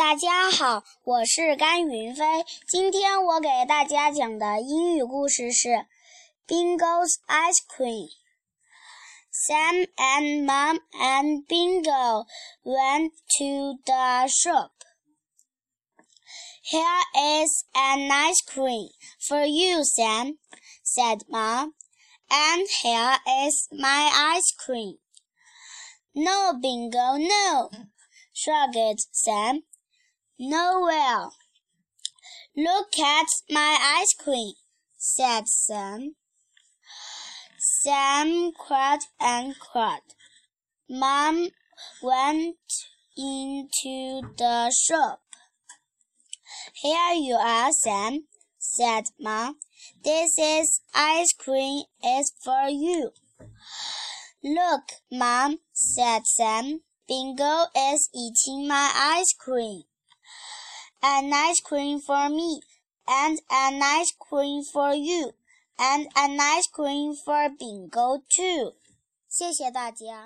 大家好，我是甘云飞。今天我给大家讲的英语故事是《Bingo's Ice Cream》。Sam and Mom and Bingo went to the shop. Here is an ice cream for you, Sam, said Mom. And here is my ice cream. No, Bingo, no, shrugged Sam. No, well. Look at my ice cream, said Sam. Sam cried and cried. Mom went into the shop. Here you are, Sam, said Mom. This is ice cream is for you. Look, Mom, said Sam. Bingo is eating my ice cream An ice cream for me, and an ice cream for you, and an ice cream for Bingo too. 谢谢大家。